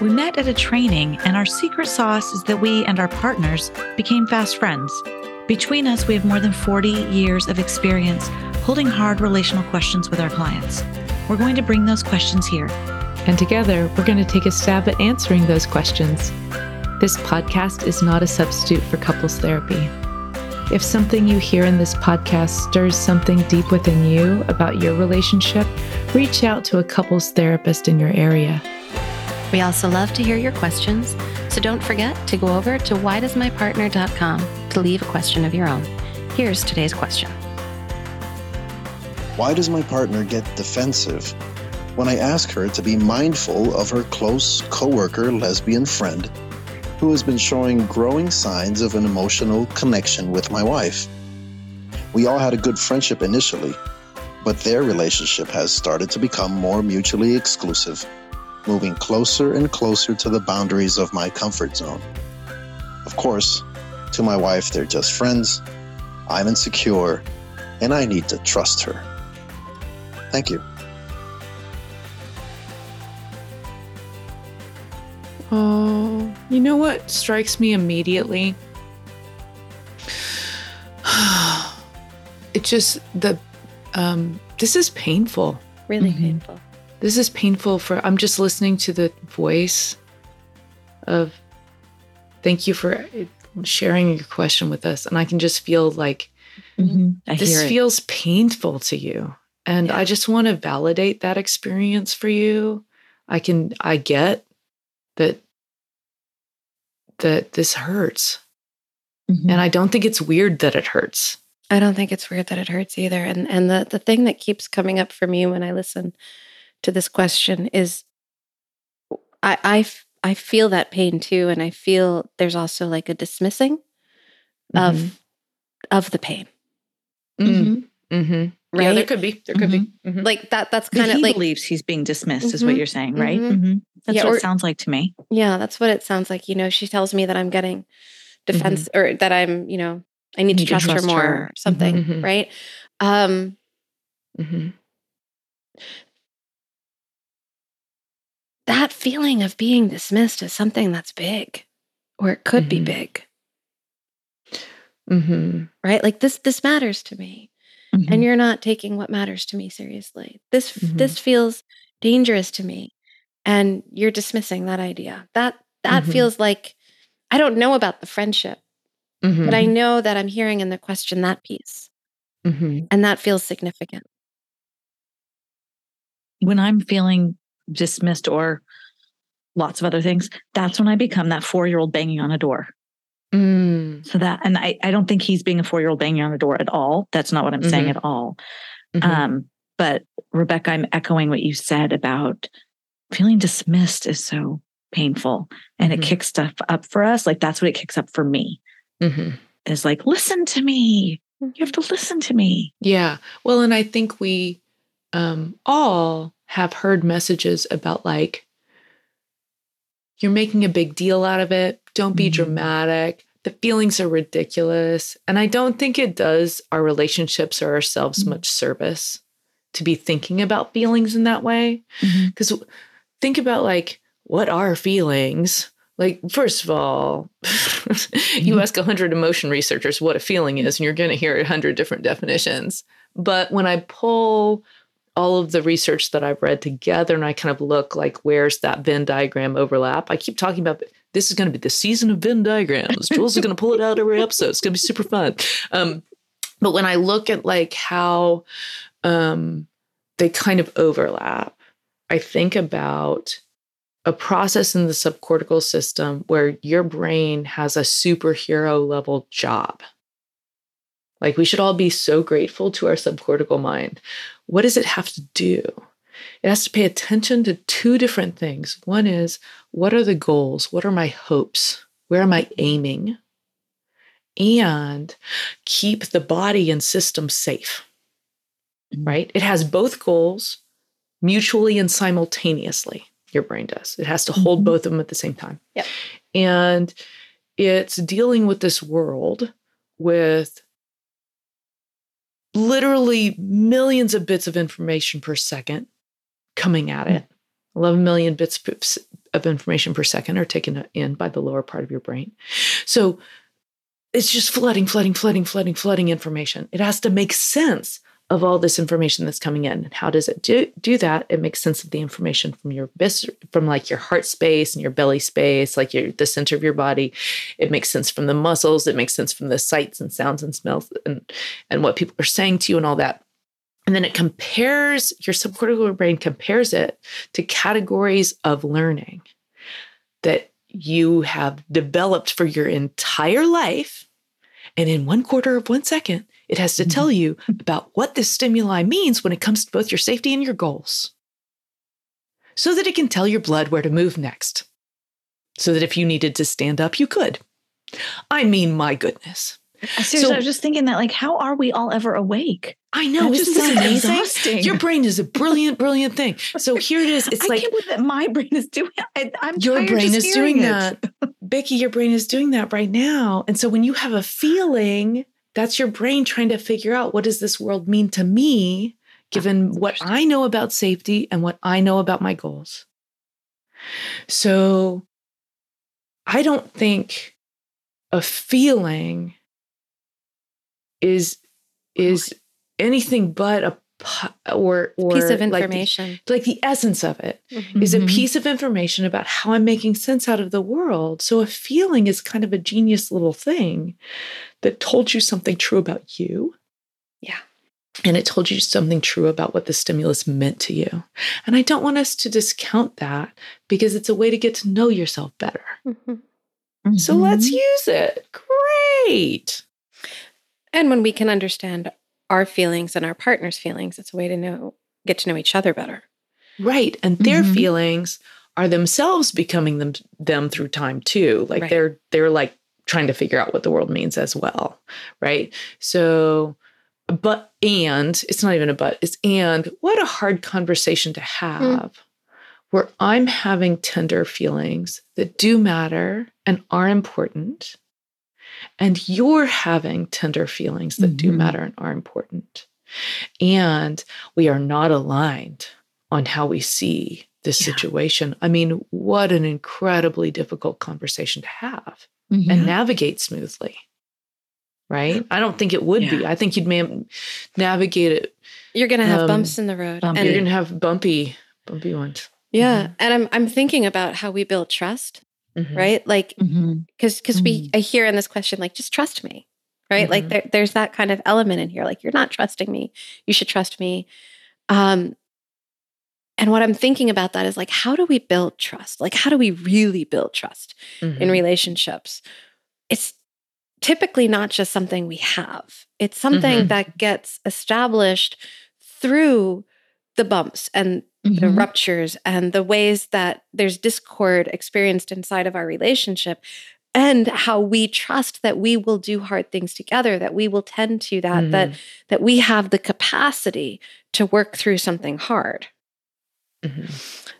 We met at a training, and our secret sauce is that we and our partners became fast friends. Between us, we have more than 40 years of experience holding hard relational questions with our clients. We're going to bring those questions here. And together, we're going to take a stab at answering those questions. This podcast is not a substitute for couples therapy. If something you hear in this podcast stirs something deep within you about your relationship, reach out to a couples therapist in your area. We also love to hear your questions, so don't forget to go over to whydoesmypartner.com to leave a question of your own. Here's today's question Why does my partner get defensive when I ask her to be mindful of her close coworker lesbian friend who has been showing growing signs of an emotional connection with my wife? We all had a good friendship initially, but their relationship has started to become more mutually exclusive moving closer and closer to the boundaries of my comfort zone. Of course, to my wife, they're just friends. I'm insecure, and I need to trust her. Thank you. Oh, you know what strikes me immediately? it just the um this is painful. Really mm-hmm. painful. This is painful for I'm just listening to the voice of thank you for sharing your question with us and I can just feel like mm-hmm. this feels painful to you and yeah. I just want to validate that experience for you. I can I get that that this hurts. Mm-hmm. And I don't think it's weird that it hurts. I don't think it's weird that it hurts either. And and the the thing that keeps coming up for me when I listen to this question is I I I feel that pain too and I feel there's also like a dismissing mm-hmm. of of the pain. Mhm. Mhm. Right? Yeah, there could be. There could mm-hmm. be. Mm-hmm. Like that that's kind of like believes he's being dismissed is what mm-hmm. you're saying, right? Mm-hmm. That's yeah, what or, it sounds like to me. Yeah, that's what it sounds like. You know, she tells me that I'm getting defense or that I'm, you know, I need to trust, trust, her more her. or something, right? Um that feeling of being dismissed as something that's big or it could mm-hmm. be big mm-hmm. right like this this matters to me mm-hmm. and you're not taking what matters to me seriously this this mm-hmm. feels dangerous to me and you're dismissing that idea that that mm-hmm. feels like i don't know about the friendship but i mm-hmm. know that i'm hearing in the question that piece and that feels significant when i'm feeling dismissed or lots of other things, that's when I become that four year old banging on a door. Mm. So that, and I, I don't think he's being a four year old banging on a door at all. That's not what I'm mm-hmm. saying at all. Mm-hmm. Um, but Rebecca, I'm echoing what you said about feeling dismissed is so painful and mm-hmm. it kicks stuff up for us. Like that's what it kicks up for me. Mm-hmm. Is like, listen to me. You have to listen to me. Yeah. Well, and I think we um, all have heard messages about like, you're making a big deal out of it. Don't be mm-hmm. dramatic. The feelings are ridiculous. And I don't think it does our relationships or ourselves mm-hmm. much service to be thinking about feelings in that way. Because mm-hmm. think about like, what are feelings? Like, first of all, you mm-hmm. ask 100 emotion researchers what a feeling is, and you're going to hear 100 different definitions. But when I pull all of the research that I've read together and I kind of look like where's that Venn diagram overlap. I keep talking about this is going to be the season of Venn diagrams. Jules is going to pull it out every episode. It's going to be super fun. Um, but when I look at like how um, they kind of overlap, I think about a process in the subcortical system where your brain has a superhero level job. Like we should all be so grateful to our subcortical mind. What does it have to do? It has to pay attention to two different things. One is what are the goals? What are my hopes? Where am I aiming? And keep the body and system safe, mm-hmm. right? It has both goals mutually and simultaneously. Your brain does. It has to hold mm-hmm. both of them at the same time. Yep. And it's dealing with this world with literally millions of bits of information per second coming at it. 11 million bits of information per second are taken in by the lower part of your brain. So it's just flooding, flooding, flooding, flooding, flooding information. It has to make sense of all this information that's coming in. And how does it do, do that? It makes sense of the information from your vis- from like your heart space and your belly space, like your the center of your body. It makes sense from the muscles. It makes sense from the sights and sounds and smells and and what people are saying to you and all that. And then it compares your subcortical brain compares it to categories of learning that you have developed for your entire life. And in one quarter of one second, it has to tell mm-hmm. you about what this stimuli means when it comes to both your safety and your goals. So that it can tell your blood where to move next. So that if you needed to stand up, you could. I mean, my goodness. Seriously, so, I was just thinking that, like, how are we all ever awake? I know, is isn't this amazing? Exhausting. Your brain is a brilliant, brilliant thing. So here it is. It's I like can't believe that my brain is doing. I, am your brain is doing it. that, Becky. Your brain is doing that right now. And so when you have a feeling that's your brain trying to figure out what does this world mean to me given what I know about safety and what I know about my goals. So I don't think a feeling is is anything but a or or piece of information like the, like the essence of it mm-hmm. is a mm-hmm. piece of information about how i'm making sense out of the world so a feeling is kind of a genius little thing that told you something true about you yeah and it told you something true about what the stimulus meant to you and i don't want us to discount that because it's a way to get to know yourself better mm-hmm. Mm-hmm. so let's use it great and when we can understand our feelings and our partner's feelings. It's a way to know, get to know each other better. Right. And their mm-hmm. feelings are themselves becoming them them through time too. Like right. they're they're like trying to figure out what the world means as well. Right. So but and it's not even a but, it's and what a hard conversation to hmm. have mm. where I'm having tender feelings that do matter and are important and you're having tender feelings that mm-hmm. do matter and are important. And we are not aligned on how we see this yeah. situation. I mean, what an incredibly difficult conversation to have mm-hmm. and navigate smoothly. Right? I don't think it would yeah. be. I think you'd navigate it. You're going to have um, bumps in the road. Bumpy. And you're going to have bumpy, bumpy ones. Yeah. Mm-hmm. And I'm, I'm thinking about how we build trust mm-hmm. right? Like, because mm-hmm. because mm-hmm. we I hear in this question like, just trust me, right? Like, mm-hmm. there, there's that kind of element in here. Like, you're not trusting me. You should trust me. Um, and what I'm thinking about that is like, how do we build trust? Like, how do we really build trust in mm-hmm. relationships? It's typically not just something we have. It's something mm-hmm. that gets established through the bumps and mm-hmm. the ruptures and the ways that there's discord experienced inside of our relationship and how we trust that we will do hard things together that we will tend to that mm-hmm. that that we have the capacity to work through something hard mm-hmm.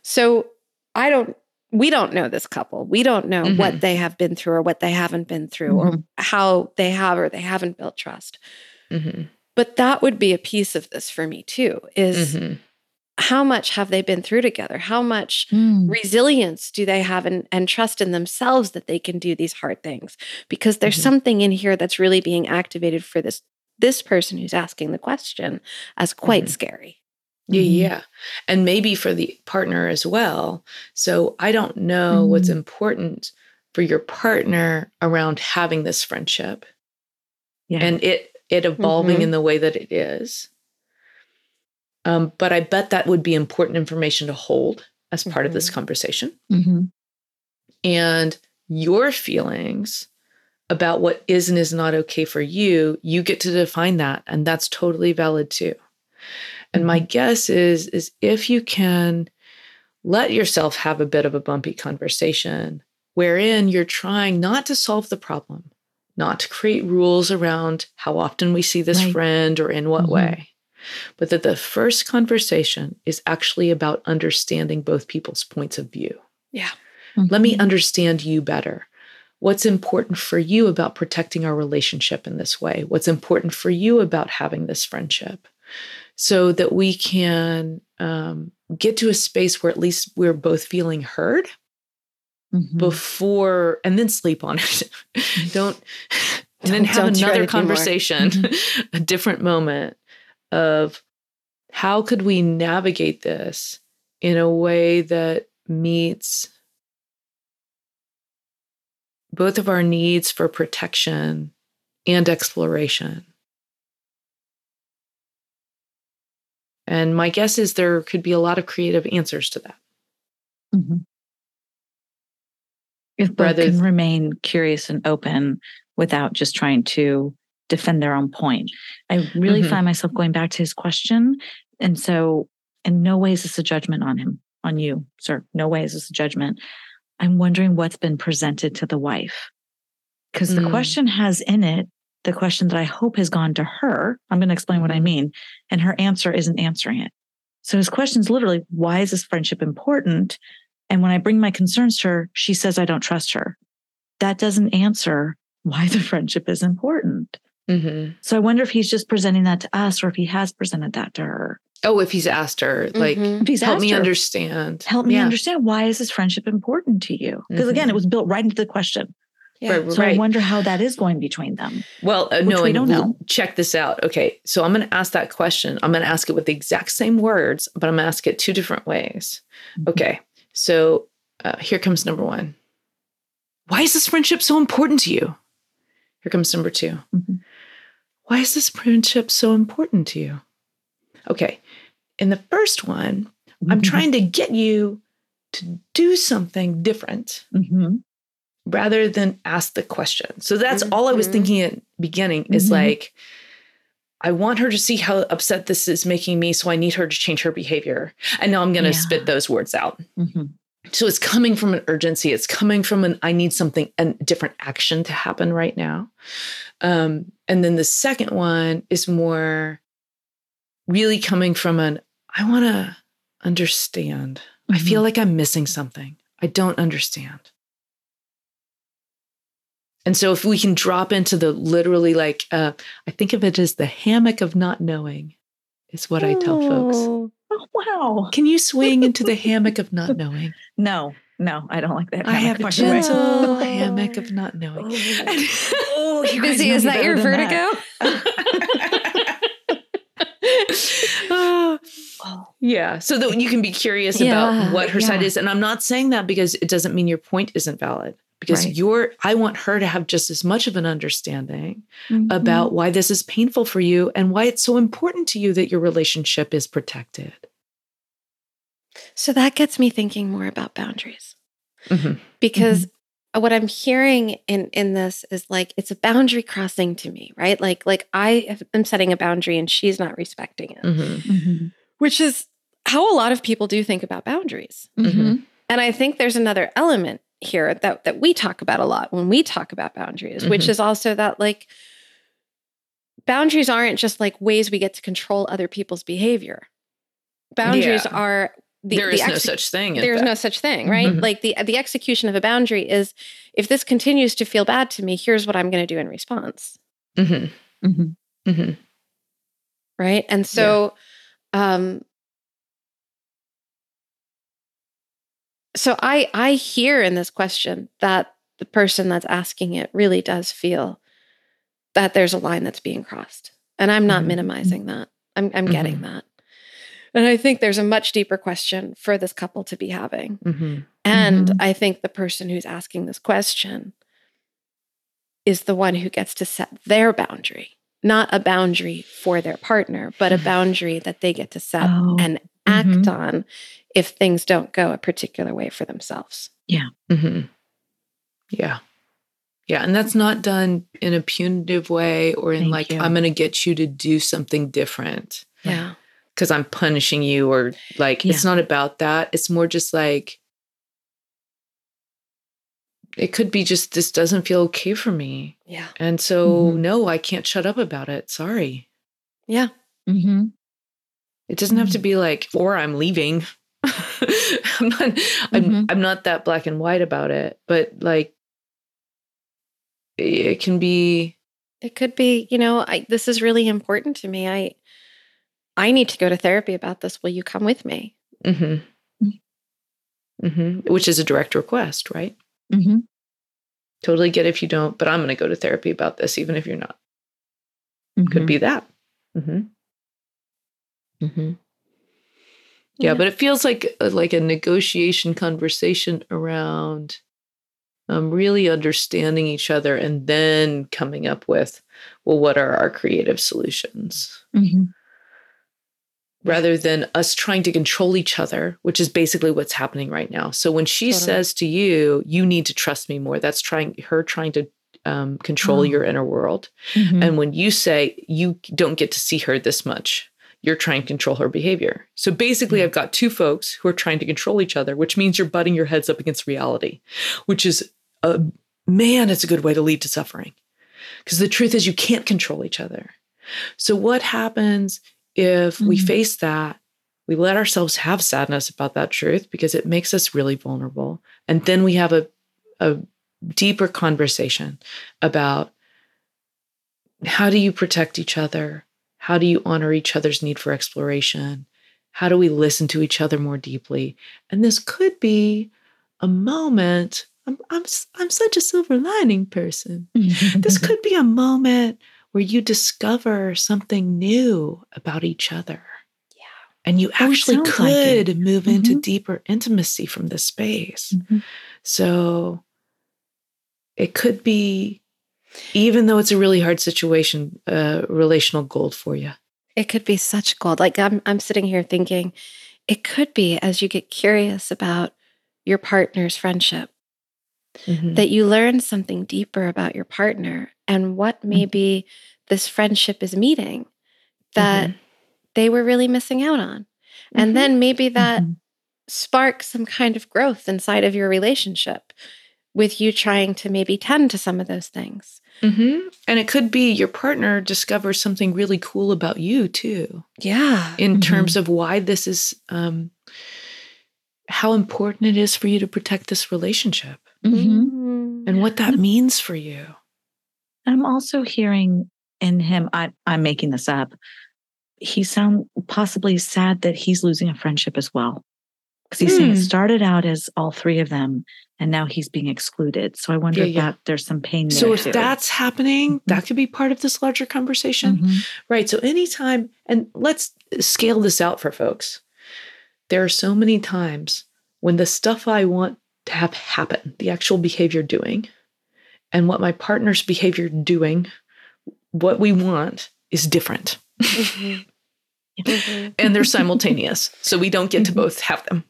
so i don't we don't know this couple we don't know mm-hmm. what they have been through or what they haven't been through or mm-hmm. how they have or they haven't built trust mm-hmm. But that would be a piece of this for me too is mm-hmm how much have they been through together? How much mm. resilience do they have and, and, trust in themselves that they can do these hard things? Because there's mm-hmm. something in here that's really being activated for this this person who's asking the question as quite mm-hmm. scary. Yeah, mm-hmm. yeah. And maybe for the partner as well. So I don't know mm-hmm. what's important for your partner around having this friendship. Yeah. And it it evolving mm-hmm. in the way that it is. Um, but I bet that would be important information to hold as part of this mm-hmm. conversation. Mm-hmm. And your feelings about what is and is not okay for you, you get to define that. And that's totally valid too. And my mm-hmm. guess is, is if you can let yourself have a bit of a bumpy conversation wherein you're trying not to solve the problem, not to create rules around how often we see this right. friend or in what mm-hmm. way, but that the first conversation is actually about understanding both people's points of view. Yeah. Mm-hmm. Let me mm-hmm. understand you better. What's important for you about protecting our relationship in this way? What's important for you about having this friendship? So that we can um, get to a space where at least we're both feeling heard mm-hmm. before, and then sleep on it. don't, and then have another conversation, mm-hmm. a different moment of how could we navigate this in a way that meets both of our needs for protection and exploration. And my guess is there could be a lot of creative answers to that. Mm-hmm. If both can remain curious and open without just trying to defend their own point. I really mm-hmm. find myself going back to his question. And so, in no way is this a judgment on him, on you, sir. No way is this a judgment. I'm wondering what's been presented to the wife. Because mm. the question has in it the question that I hope has gone to her. I'm going to explain what I mm-hmm. mean. And her answer isn't answering it. So his question is literally, why is this friendship important? And when I bring my concerns to her, she says, I don't trust her. That doesn't answer why the friendship is important. Mm-hmm. So I wonder if he's just presenting that to us or if he has presented that to her. Oh, if he's asked her, like, mm-hmm. he's help me her, understand. Help me yeah. understand why is this friendship important to you? Because mm-hmm. again, it was built right into the question. Yeah. Right, so right. I wonder how that is going between them. Well, uh, no, we don't know. Check this out. Okay, so I'm going to ask that question. I'm going to ask it with the exact same words, but I'm going to ask it two different ways. Mm-hmm. Okay, so uh, here comes number one. Why is this friendship so important to you? Here comes number 2 mm-hmm. Why is this friendship so important to you? Okay, in the first one, mm-hmm. I'm trying to get you to do something different mm-hmm. rather than ask the question. So that's all I was mm-hmm. thinking at beginning is mm-hmm. like, I want her to see how upset this is making me, so I need her to change her behavior. And now I'm going to yeah. spit those words out. Mm-hmm. So it's coming from an urgency. It's coming from an I need something, a different action to happen right now. Um, and then the second one is more really coming from an I want to understand. Mm-hmm. I feel mm-hmm. like I'm missing something. I don't understand. And so if we can drop into the literally like uh, I think of it as the hammock of not knowing is what I tell folks. Oh, wow. Can you swing into the hammock of not knowing? No. No, I don't like that. I have a gentle hammock of not knowing. Oh, oh you busy? Is that your vertigo? oh. Yeah. So that you can be curious yeah, about what her yeah. side is. And I'm not saying that because it doesn't mean your point isn't valid. Because right. you're, I want her to have just as much of an understanding mm-hmm. about why this is painful for you and why it's so important to you that your relationship is protected. So that gets me thinking more about boundaries. Mm-hmm. Because mm-hmm. what I'm hearing in in this is like it's a boundary crossing to me, right? Like like I am setting a boundary and she's not respecting it. Mm-hmm. Mm-hmm. Which is how a lot of people do think about boundaries. Mm-hmm. And I think there's another element here that that we talk about a lot when we talk about boundaries, which is also that like boundaries aren't just like ways we get to control other people's behavior. Boundaries yeah. are the, there is the ex- no such thing. There is no such thing, right? Mm-hmm. Like the the execution of a boundary is if this continues to feel bad to me, here's what I'm going to do in response. Mm-hmm. Mm-hmm. mm-hmm. Right, and so, yeah. um, so I I hear in this question that the person that's asking it really does feel that there's a line that's being crossed, and I'm not mm-hmm. minimizing that. I'm I'm getting mm-hmm. that. And I think there's a much deeper question for this couple to be having. Mm-hmm. And Mhm. I think the person who's asking this question is the one who gets to set their boundary, not a boundary for their partner, but a boundary that they get to set Oh, and act mhm. on if things don't go a particular way for themselves. Mm-hmm. Yeah. Yeah. And that's not done in a punitive way or in Thank like, you. I'm going to get you to do something different Yeah. because I'm punishing you or like, it's not about that. It's more just like, it could be just, this doesn't feel okay for me. Yeah. And so, Mhm. no, I can't shut up about it. Sorry. Yeah. Mm-hmm. It doesn't have to be like, or I'm leaving. I'm not I'm Mhm. I'm not that black and white about it, but like it can be It could be, you know, I this is really important to me. I I need to go to therapy about this. Will you come with me? mhm. Mhm. which is a direct request, right? Mm-hmm. Totally get if you don't, but I'm going to go to therapy about this even if you're not. Could be that. Mhm. Mhm. Yeah, Yeah. but it feels like a, like a negotiation conversation around um, really understanding each other and then coming up with, well, what are our creative solutions? Mm-hmm. Rather than us trying to control each other, which is basically what's happening right now. So when she Totally. says to you, "You need to trust me more," that's trying her trying to um, control Oh. your inner world. Mm-hmm. And when you say you don't get to see her this much, you're trying to control her behavior. So basically, I've got two folks who are trying to control each other, which means you're butting your heads up against reality, which is a man, it's a good way to lead to suffering. Because the truth is, you can't control each other. So, what happens if we Mhm. face that? We let ourselves have sadness about that truth because it makes us really vulnerable. And then we have a, a deeper conversation about how do you protect each other? How do you honor each other's need for exploration? How do we listen to each other more deeply? And this could be a moment. I'm, I'm, I'm such a silver lining person. This could be a moment where you discover something new about each other. Yeah. And you actually like could it. move into Mhm. deeper intimacy from this space. Mhm. So it could be, even though it's a really hard situation, uh, relational gold for you. It could be such gold. Like I'm I'm sitting here thinking it could be as you get curious about your partner's friendship Mhm. that you learn something deeper about your partner and what maybe this friendship is meeting that they were really missing out on. And then maybe that Mhm. sparks some kind of growth inside of your relationship with you trying to maybe tend to some of those things. Mhm. And it could be your partner discovers something really cool about you too, Yeah. in Mhm. terms of why this is, um, how important it is for you to protect this relationship Mhm. and what that means for you. I'm also hearing in him, I, I'm making this up. He sound possibly sad that he's losing a friendship as well. Because he's saying it Hmm. started out as all three of them and now he's being excluded. So I wonder Yeah, if yeah. that there's some pain there. So if too. that's happening, Mhm. that could be part of this larger conversation. Mhm. Right. So anytime, and let's scale this out for folks. There are so many times when the stuff I want to have happen, the actual behavior doing, and what my partner's behavior doing, what we want is different. Mhm. Mhm. And they're simultaneous. So we don't get to Mhm. both have them.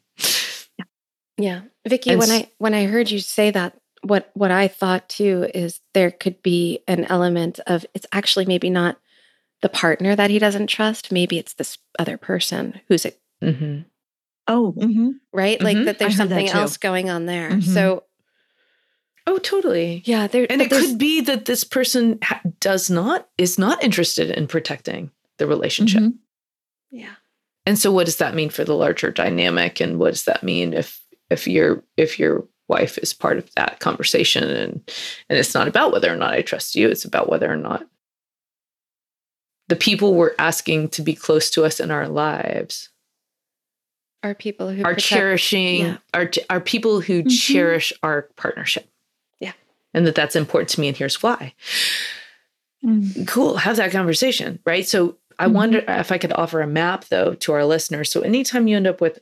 Yeah. Vicki, And when I when I heard you say that, what what I thought too is there could be an element of it's actually maybe not the partner that he doesn't trust, maybe it's this other person who's it, hmm Oh, mhm. right? Like Mhm. that there's I heard that something else going on there. Mhm. So Oh, totally. yeah, there And it could be that this person ha- does not, is not interested in protecting the relationship. Mhm. yeah. And so what does that mean for the larger dynamic and what does that mean if if your if your wife is part of that conversation and and it's not about whether or not I trust you, it's about whether or not the people we're asking to be close to us in our lives Are people who are protect- cherishing yeah. are are people who Mhm. cherish our partnership. Yeah. And that that's important to me and here's why. Mm. cool have that conversation right so I mm-hmm. wonder if I could offer a map though to our listeners. So anytime you end up with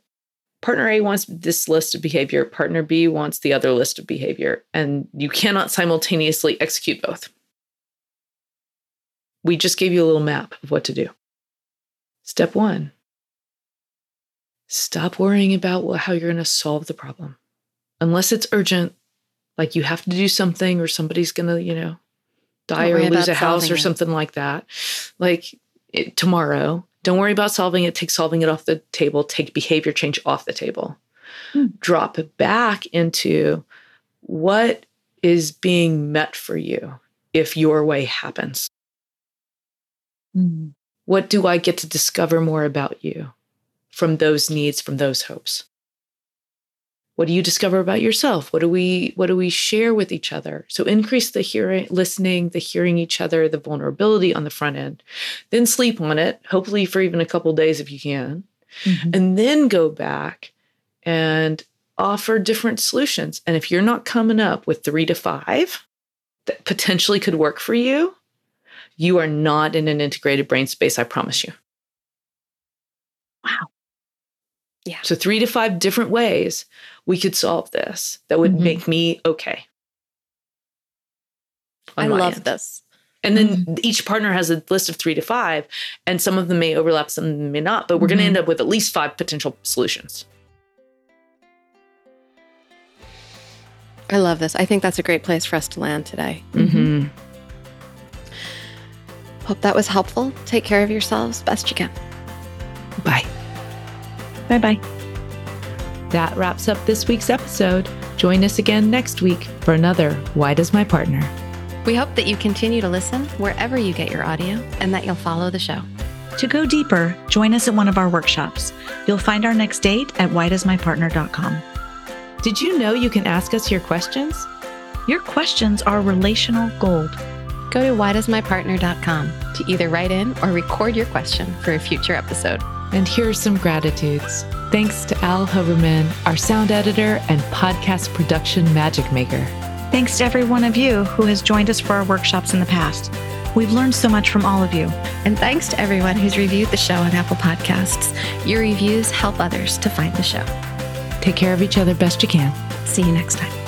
partner A wants this list of behavior, partner B wants the other list of behavior, and you cannot simultaneously execute both. We just gave you a little map of what to do. Step one stop worrying about how you're going to solve the problem. Unless it's urgent, like you have to do something or somebody's going to, you know, die or lose a house or something like that. Like it, tomorrow, don't worry about solving it. Take solving it off the table. Take behavior change off the table. Hmm. Drop it back into what is being met for you if your way happens. Hmm. What do I get to discover more about you from those needs, from those hopes? What do you discover about yourself? What do we what do we share with each other? So increase the hearing, listening, the hearing each other, the vulnerability on the front end. Then sleep on it, hopefully for even a couple days if you can. Mm-hmm. And then go back and offer different solutions. And if you're not coming up with 3 to 5 that potentially could work for you, you are not in an integrated brain space, I promise you. Wow. Yeah. So, three to five different ways we could solve this that would mm-hmm. make me okay. I love end. this. And then mm-hmm. each partner has a list of three to five, and some of them may overlap, some of them may not, but we're mm-hmm. going to end up with at least five potential solutions. I love this. I think that's a great place for us to land today. Mm-hmm. Hope that was helpful. Take care of yourselves best you can. Bye. Bye bye. That wraps up this week's episode. Join us again next week for another Why Does My Partner? We hope that you continue to listen wherever you get your audio and that you'll follow the show. To go deeper, join us at one of our workshops. You'll find our next date at whydoesmypartner.com. Did you know you can ask us your questions? Your questions are relational gold. Go to whydoesmypartner.com to either write in or record your question for a future episode. And here are some gratitudes. Thanks to Al Hoverman, our sound editor and podcast production magic maker. Thanks to every one of you who has joined us for our workshops in the past. We've learned so much from all of you. And thanks to everyone who's reviewed the show on Apple Podcasts. Your reviews help others to find the show. Take care of each other best you can. See you next time.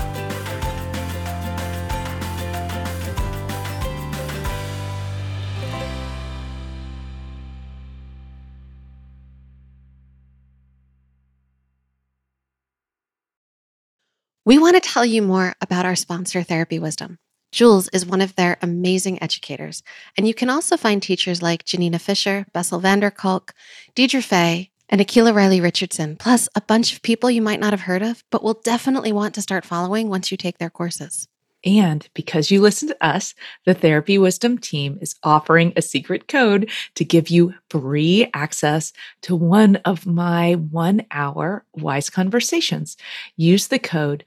We want to tell you more about our sponsor, Therapy Wisdom. Jules is one of their amazing educators, and you can also find teachers like Janina Fisher, Bessel van der Kolk, Deirdre Fay, and Akila Riley Richardson, plus a bunch of people you might not have heard of, but will definitely want to start following once you take their courses. And because you listen to us, the Therapy Wisdom team is offering a secret code to give you free access to one of my one hour wise conversations. Use the code